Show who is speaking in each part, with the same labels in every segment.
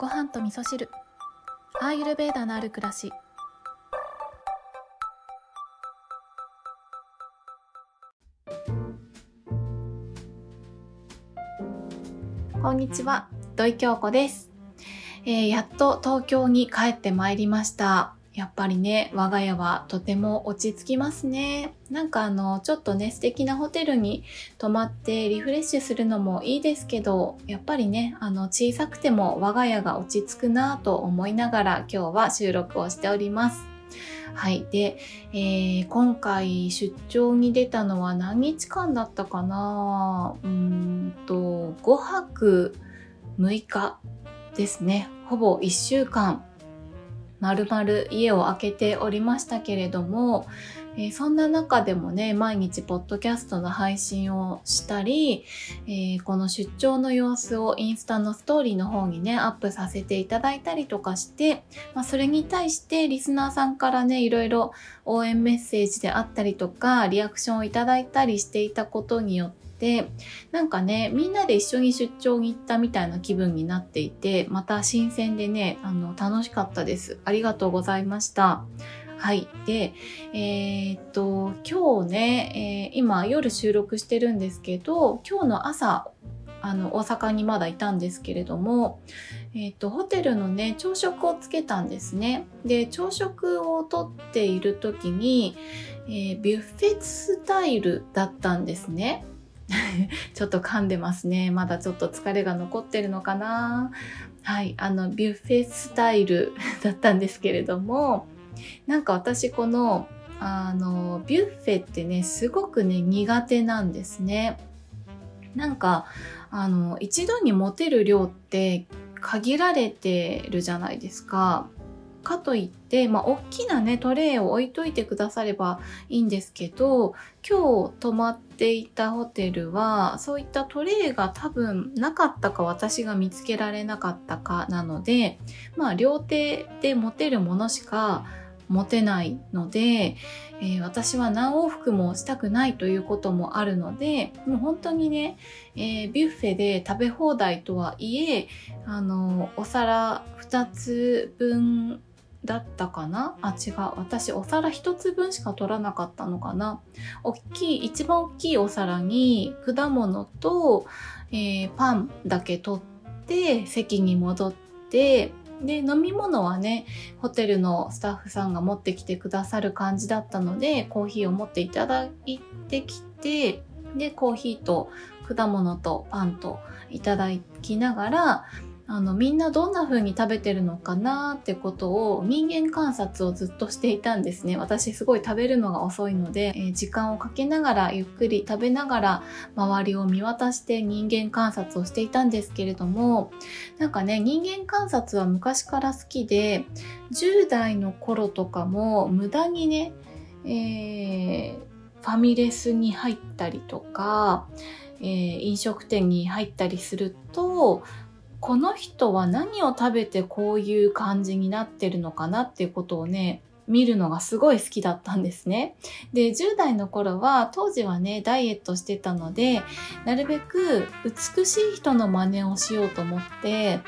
Speaker 1: ご飯と味噌汁。アーユルベーダのある暮らし。こんにちは。土井京子です、えーやっと東京に帰ってまいりました。やっぱりね、我が家はとても落ち着きますね。なんかあの、ちょっとね、素敵なホテルに泊まってリフレッシュするのもいいですけど、やっぱりね、あの、小さくても我が家が落ち着くなぁと思いながら今日は収録をしております。はい。で、えー今回出張に出たのは何日間だったかな？うーんと、5泊6日ですね。ほぼ1週間まるまる家を空けておりましたけれども、えーそんな中でもね、毎日ポッドキャストの配信をしたり、えーこの出張の様子をインスタのストーリーの方にね、アップさせていただいたりとかして、まあ、それに対してリスナーさんからね、いろいろ応援メッセージであったりとか、リアクションをいただいたりしていたことによって、なんかね、みんなで一緒に出張に行ったみたいな気分になっていて、また新鮮でね、あの、楽しかったです。ありがとうございました。はい。で、えーっと、今日ね、えー今夜収録してるんですけど、今日の朝、あの、大阪にまだいたんですけれども、えーっと、ホテルのね、朝食をつけたんですね。で、朝食をとっている時に、えビュッフェスタイルだったんですね。ちょっと噛んでますね。まだちょっと疲れが残ってるのかな。はい。あの、ビュッフェスタイル だったんですけれども、なんか私この、あの、ビュッフェってね、すごくね、苦手なんですね。なんか、あの、一度に持てる量って限られてるじゃないですか。かといって、まあ、大きなね、トレイを置いといてくださればいいんですけど、今日泊まっていたホテルは、そういったトレイが多分なかったか私が見つけられなかったかなので、まあ、両手で持てるものしか持てないので、えー私は何往復もしたくないということもあるので、もう本当にね、えービュッフェで食べ放題とはいえ、あの、お皿2つ分だったかな？あ、違う。私、お皿1つ分しか取らなかったのかな？大きい、一番大きいお皿に果物と、えーパンだけ取って、席に戻って、で、飲み物はね、ホテルのスタッフさんが持ってきてくださる感じだったので、コーヒーを持っていただいてきて、で、コーヒーと果物とパンといただきながら、あの、みんなどんな風に食べてるのかなってことを人間観察をずっとしていたんですね。私すごい食べるのが遅いので、えー時間をかけながらゆっくり食べながら周りを見渡して人間観察をしていたんですけれども、なんかね、人間観察は昔から好きで、10代の頃とかも無駄にね、えーファミレスに入ったりとか、えー飲食店に入ったりすると、この人は何を食べてこういう感じになってるのかなっていうことをね、見るのがすごい好きだったんですね。で、10代の頃は、当時はね、ダイエットしてたので、なるべく美しい人の真似をしようと思って、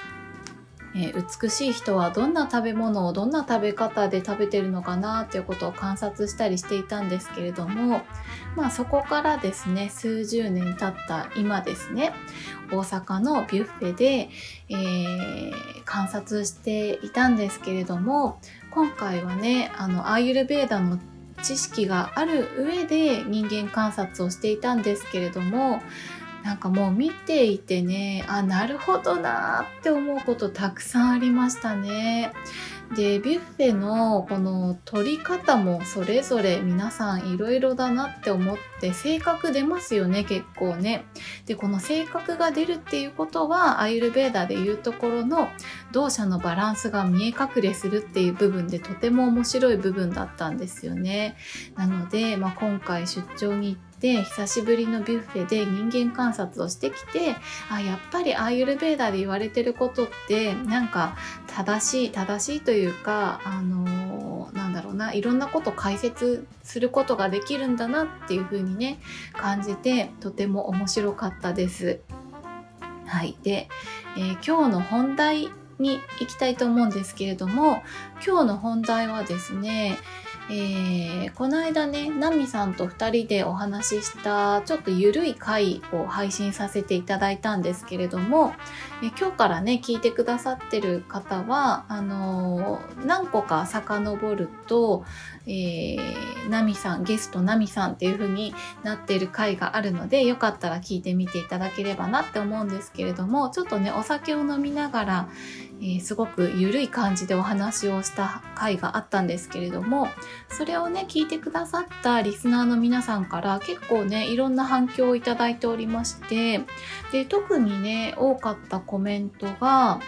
Speaker 1: えー美しい人はどんな食べ物をどんな食べ方で食べてるのかなっていうことを観察したりしていたんですけれどもまあそこからですね数十年経った今ですね大阪のビュッフェで、えー観察していたんですけれども今回はねあのアーユルベーダの知識がある上で人間観察をしていたんですけれどもなんかもう見ていてねあなるほどなって思うことたくさんありましたね。でビュッフェのこの取り方もそれぞれ皆さんいろいろだなって思って性格出ますよね結構ね。でこの性格が出るっていうことはアイルベーダでいうところの同社のバランスが見え隠れするっていう部分でとても面白い部分だったんですよね。なので、まあ、今回出張に行って久しぶりのビュッフェで人間観察をしてきてあやっぱりアーユルベーダで言われてることってなんか正しい正しいというかあのーないろんなこと解説することができるんだなっていうふうにね感じてとても面白かったです。はい、で、えー今日の本題に行きたいと思うんですけれども今日の本題はですねえー、この間ね、ナミさんと2人でお話ししたちょっとゆるい回を配信させていただいたんですけれども、え今日からね、聞いてくださってる方は、あのー、何個か遡ると、えー、ナミさん、ゲストナミさんっていう風になってる回があるので、よかったら聞いてみていただければなって思うんですけれども、ちょっとね、お酒を飲みながら、えー、すごくゆるい感じでお話をした回があったんですけれどもそれをね聞いてくださったリスナーの皆さんから結構ねいろんな反響をいただいておりましてで特にね多かったコメントが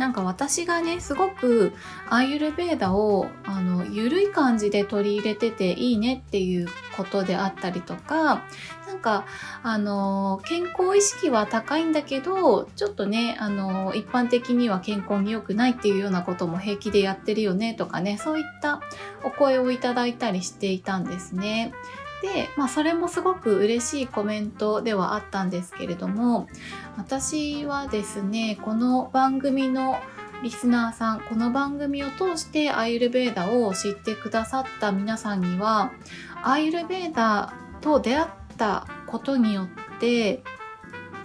Speaker 1: なんか私がねすごくアーユルベーダをあの緩い感じで取り入れてていいねっていうことであったりとかなんかあの健康意識は高いんだけどちょっとねあの一般的には健康に良くないっていうようなことも平気でやってるよねとかねそういったお声をいただいたりしていたんですね。で、まあ、それもすごく嬉しいコメントではあったんですけれども私はですねこの番組のリスナーさんこの番組を通してアイルベーダを知ってくださった皆さんにはアイルベーダと出会ったことによって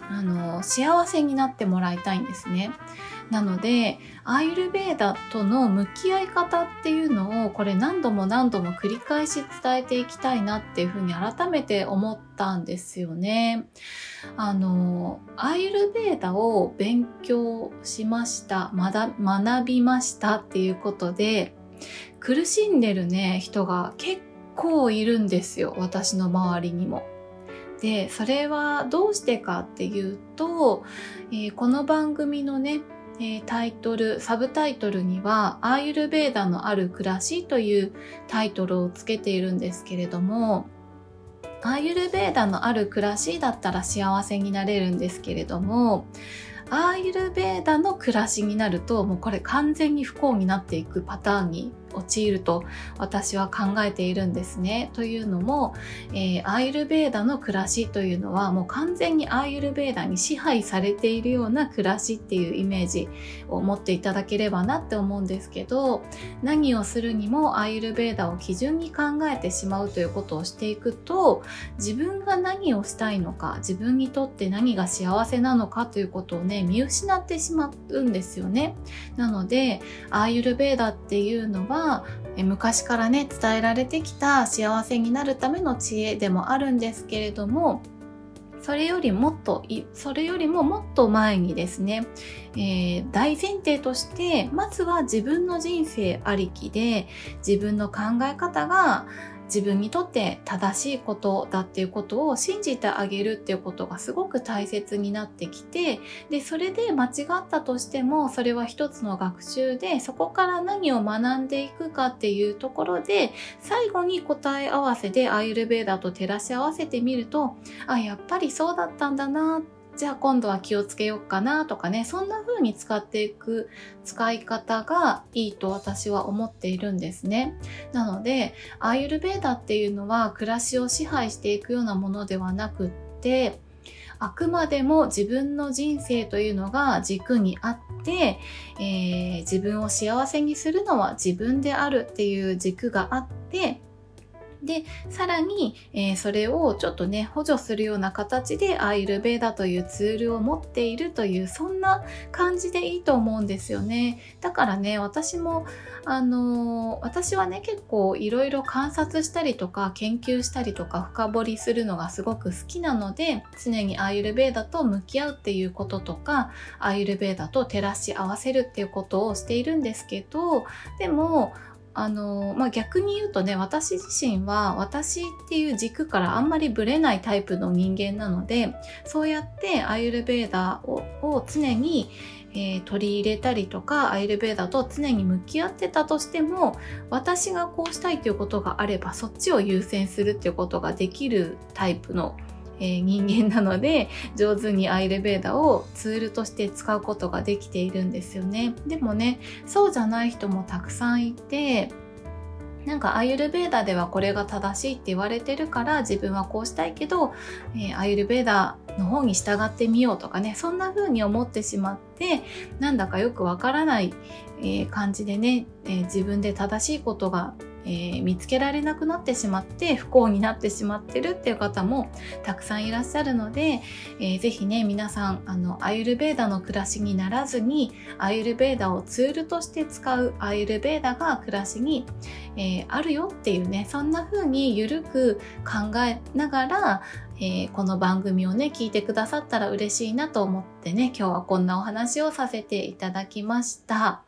Speaker 1: あの幸せになってもらいたいんですね。なのでアイルベーダとの向き合い方っていうのをこれ何度も何度も繰り返し伝えていきたいなっていうふうに改めて思ったんですよね。あのアイルベーダを勉強しました学びましたっていうことで苦しんでるね人が結構いるんですよ私の周りにも。でそれはどうしてかっていうと、えー、この番組のね、タイトル、サブタイトルには、アーユルベーダのある暮らしというタイトルをつけているんですけれども、アーユルベーダのある暮らしだったら幸せになれるんですけれども、アーユルベーダの暮らしになると、もうこれ完全に不幸になっていくパターンに陥ると私は考えているんですね。というのも、えー、アーユルベーダの暮らしというのはもう完全にアーユルベーダに支配されているような暮らしっていうイメージを持っていただければなって思うんですけど何をするにもアーユルベーダを基準に考えてしまうということをしていくと自分が何をしたいのか自分にとって何が幸せなのかということをね見失ってしまうんですよね。なのでアーユルベーダっていうのは昔からね伝えられてきた幸せになるための知恵でもあるんですけれどもそれよりもっとそれよりももっと前にですね、えー、大前提としてまずは自分の人生ありきで自分の考え方が自分にとって正しいことだっていうことを信じてあげるっていうことがすごく大切になってきてでそれで間違ったとしてもそれは一つの学習でそこから何を学んでいくかっていうところで最後に答え合わせでアイルベーダと照らし合わせてみるとあやっぱりそうだったんだなってじゃあ今度は気をつけようかなとかね、そんな風に使っていく使い方がいいと私は思っているんですね。なので、アーユルベーダっていうのは暮らしを支配していくようなものではなくって、あくまでも自分の人生というのが軸にあって、えー、自分を幸せにするのは自分であるっていう軸があって、で、さらに、えー、それをちょっとね、補助するような形でアイルベーダというツールを持っているという、そんな感じでいいと思うんですよね。だからね、私も、あのー、私はね、結構いろいろ観察したりとか、研究したりとか、深掘りするのがすごく好きなので、常にアイルベーダと向き合うっていうこととか、アイルベーダと照らし合わせるっていうことをしているんですけど、でも、あのまあ、逆に言うとね私自身は私っていう軸からあんまりぶれないタイプの人間なのでそうやってアイルベーダーを常に、えー、取り入れたりとかアイルベーダーと常に向き合ってたとしても私がこうしたいということがあればそっちを優先するっていうことができるタイプのえー、人間なので上手にアイレベーダをツールとして使うことができているんですよね。でもねそうじゃない人もたくさんいてなんかアイルベーダではこれが正しいって言われてるから自分はこうしたいけど、えー、アイルベーダの方に従ってみようとかねそんな風に思ってしまってなんだかよくわからない、えー、感じでね、えー、自分で正しいことがえー、見つけられなくなってしまって不幸になってしまってるっていう方もたくさんいらっしゃるので、えー、ぜひね皆さんあのアイルベーダの暮らしにならずにアイルベーダをツールとして使うアイルベーダが暮らしに、えー、あるよっていうねそんな風にゆるく考えながらえー、この番組をね聞いてくださったら嬉しいなと思ってね今日はこんなお話をさせていただきました。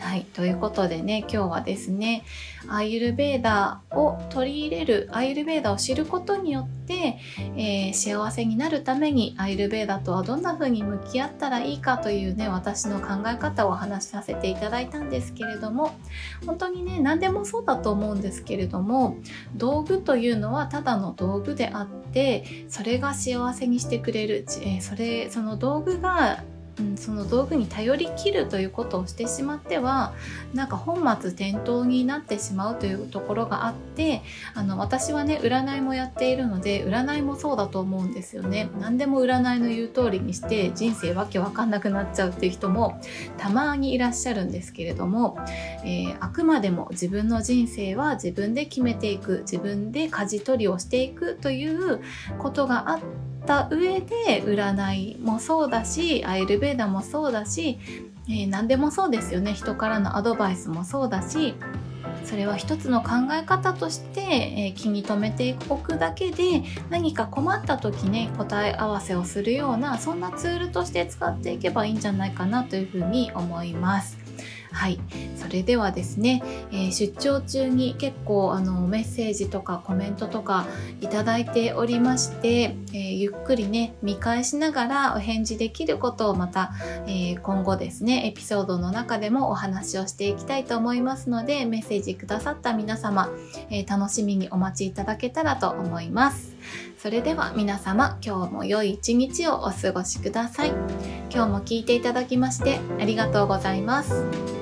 Speaker 1: はい、ということでね今日はですねアイルベーダーを取り入れるアイルベーダーを知ることによって、えー、幸せになるためにアイルベーダーとはどんな風に向き合ったらいいかというね私の考え方をお話しさせていただいたんですけれども本当にね何でもそうだと思うんですけれども道具というのはただの道具であってそれが幸せにしてくれる、えー、それその道具がうん、その道具に頼りきるということをしてしまってはなんか本末転倒になってしまうというところがあってあの私はね占いもやっているので占いもそうだと思うんですよね。何でも占いの言う通りにして人生わけわかんなくなっちゃうっていう人もたまにいらっしゃるんですけれども、えー、あくまでも自分の人生は自分で決めていく自分で舵取りをしていくということがあってった上で占いもそうだしアイルベーダもそうだし、えー、何でもそうですよね人からのアドバイスもそうだしそれは一つの考え方として、えー、気に留めておくだけで何か困った時ね答え合わせをするようなそんなツールとして使っていけばいいんじゃないかなというふうに思います。はい、それではですね、えー、出張中に結構あのメッセージとかコメントとかいただいておりまして、えー、ゆっくりね見返しながらお返事できることをまた、えー、今後ですねエピソードの中でもお話をしていきたいと思いますのでメッセージくださった皆様、え楽しみにお待ちいただけたらと思います。それでは皆様今日も良い一日をお過ごしください。今日も聞いていただきましてありがとうございます。